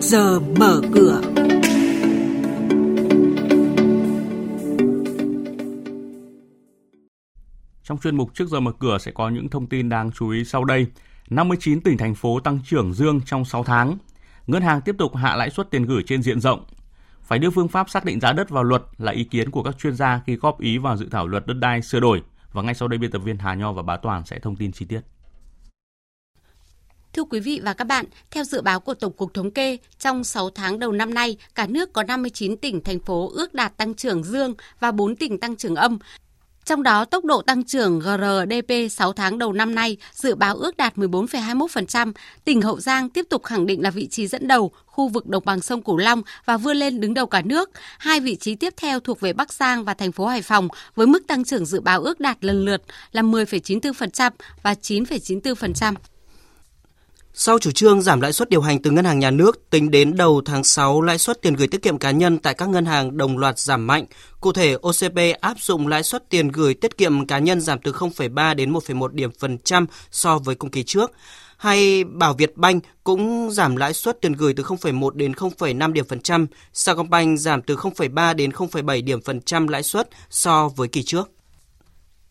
giờ mở cửa. Trong chuyên mục trước giờ mở cửa sẽ có những thông tin đáng chú ý sau đây. 59 tỉnh, thành phố tăng trưởng dương trong 6 tháng. Ngân hàng tiếp tục hạ lãi suất tiền gửi trên diện rộng. Phải đưa phương pháp xác định giá đất vào luật là ý kiến của các chuyên gia khi góp ý vào dự thảo luật đất đai sửa đổi. Và ngay sau đây, biên tập viên Hà Nho và Bá Toàn sẽ thông tin chi tiết. Thưa quý vị và các bạn, theo dự báo của Tổng cục Thống kê, trong 6 tháng đầu năm nay, cả nước có 59 tỉnh, thành phố ước đạt tăng trưởng dương và 4 tỉnh tăng trưởng âm. Trong đó, tốc độ tăng trưởng GRDP 6 tháng đầu năm nay dự báo ước đạt 14,21%. Tỉnh Hậu Giang tiếp tục khẳng định là vị trí dẫn đầu khu vực đồng bằng sông Cửu Long và vươn lên đứng đầu cả nước. Hai vị trí tiếp theo thuộc về Bắc Giang và thành phố Hải Phòng với mức tăng trưởng dự báo ước đạt lần lượt là 10,94% và 9,94%. Sau chủ trương giảm lãi suất điều hành từ ngân hàng nhà nước, tính đến đầu tháng 6, lãi suất tiền gửi tiết kiệm cá nhân tại các ngân hàng đồng loạt giảm mạnh. Cụ thể, OCP áp dụng lãi suất tiền gửi tiết kiệm cá nhân giảm từ 0,3 đến 1,1 điểm phần trăm so với cùng kỳ trước. Hay Bảo Việt Banh cũng giảm lãi suất tiền gửi từ 0,1 đến 0,5 điểm phần trăm, Sacombank giảm từ 0,3 đến 0,7 điểm phần trăm lãi suất so với kỳ trước.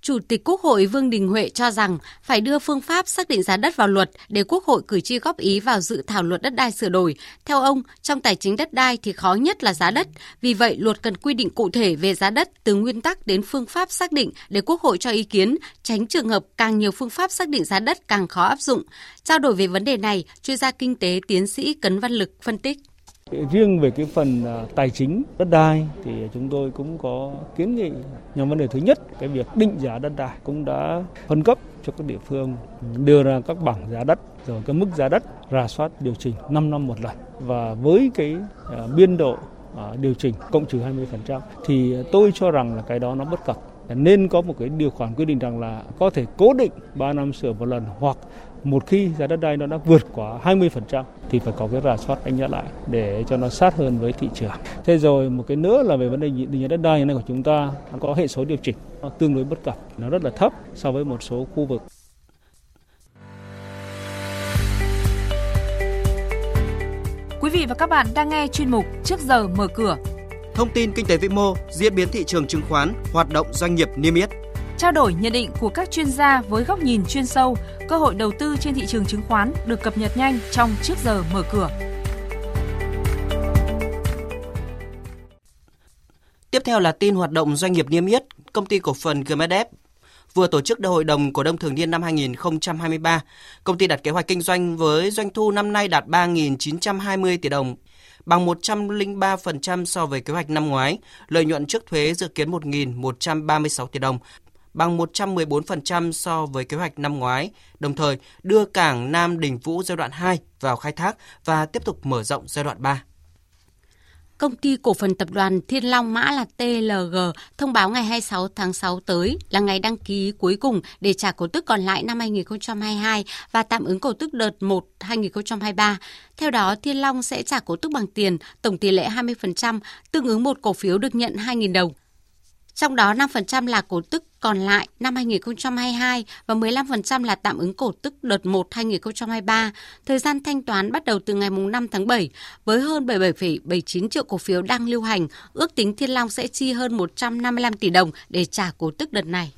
Chủ tịch Quốc hội Vương Đình Huệ cho rằng phải đưa phương pháp xác định giá đất vào luật để Quốc hội cử tri góp ý vào dự thảo luật đất đai sửa đổi. Theo ông, trong tài chính đất đai thì khó nhất là giá đất. Vì vậy, luật cần quy định cụ thể về giá đất từ nguyên tắc đến phương pháp xác định để Quốc hội cho ý kiến, tránh trường hợp càng nhiều phương pháp xác định giá đất càng khó áp dụng. Trao đổi về vấn đề này, chuyên gia kinh tế tiến sĩ Cấn Văn Lực phân tích. Riêng về cái phần à, tài chính đất đai thì chúng tôi cũng có kiến nghị nhóm vấn đề thứ nhất, cái việc định giá đất đai cũng đã phân cấp cho các địa phương, đưa ra các bảng giá đất, rồi cái mức giá đất rà soát điều chỉnh 5 năm một lần. Và với cái à, biên độ à, điều chỉnh cộng trừ 20% thì tôi cho rằng là cái đó nó bất cập. Nên có một cái điều khoản quy định rằng là có thể cố định 3 năm sửa một lần hoặc một khi giá đất đai nó đã vượt quá 20% thì phải có cái rà soát đánh giá lại để cho nó sát hơn với thị trường. Thế rồi một cái nữa là về vấn đề định giá đất đai này của chúng ta nó có hệ số điều chỉnh nó tương đối bất cập, nó rất là thấp so với một số khu vực. Quý vị và các bạn đang nghe chuyên mục Trước giờ mở cửa. Thông tin kinh tế vĩ mô, diễn biến thị trường chứng khoán, hoạt động doanh nghiệp niêm yết trao đổi nhận định của các chuyên gia với góc nhìn chuyên sâu, cơ hội đầu tư trên thị trường chứng khoán được cập nhật nhanh trong trước giờ mở cửa. Tiếp theo là tin hoạt động doanh nghiệp niêm yết, công ty cổ phần GMDF vừa tổ chức đại hội đồng cổ đông thường niên năm 2023. Công ty đặt kế hoạch kinh doanh với doanh thu năm nay đạt 3.920 tỷ đồng, bằng 103% so với kế hoạch năm ngoái. Lợi nhuận trước thuế dự kiến 1.136 tỷ đồng, bằng 114% so với kế hoạch năm ngoái, đồng thời đưa cảng Nam Đình Vũ giai đoạn 2 vào khai thác và tiếp tục mở rộng giai đoạn 3. Công ty cổ phần tập đoàn Thiên Long mã là TLG thông báo ngày 26 tháng 6 tới là ngày đăng ký cuối cùng để trả cổ tức còn lại năm 2022 và tạm ứng cổ tức đợt 1 2023. Theo đó, Thiên Long sẽ trả cổ tức bằng tiền, tổng tỷ lệ 20%, tương ứng một cổ phiếu được nhận 2.000 đồng. Trong đó 5% là cổ tức còn lại năm 2022 và 15% là tạm ứng cổ tức đợt 1 2023. Thời gian thanh toán bắt đầu từ ngày 5 tháng 7 với hơn 77,79 triệu cổ phiếu đang lưu hành. Ước tính Thiên Long sẽ chi hơn 155 tỷ đồng để trả cổ tức đợt này.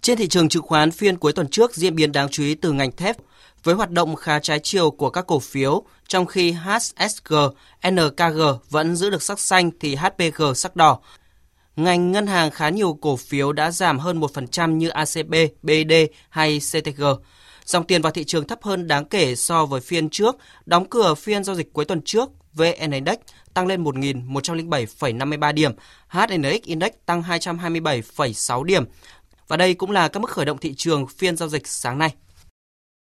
Trên thị trường chứng khoán phiên cuối tuần trước diễn biến đáng chú ý từ ngành thép với hoạt động khá trái chiều của các cổ phiếu, trong khi HSG, NKG vẫn giữ được sắc xanh thì HPG sắc đỏ ngành ngân hàng khá nhiều cổ phiếu đã giảm hơn 1% như ACB, BD hay CTG. Dòng tiền vào thị trường thấp hơn đáng kể so với phiên trước, đóng cửa phiên giao dịch cuối tuần trước, VN Index tăng lên 1.107,53 điểm, HNX Index tăng 227,6 điểm. Và đây cũng là các mức khởi động thị trường phiên giao dịch sáng nay.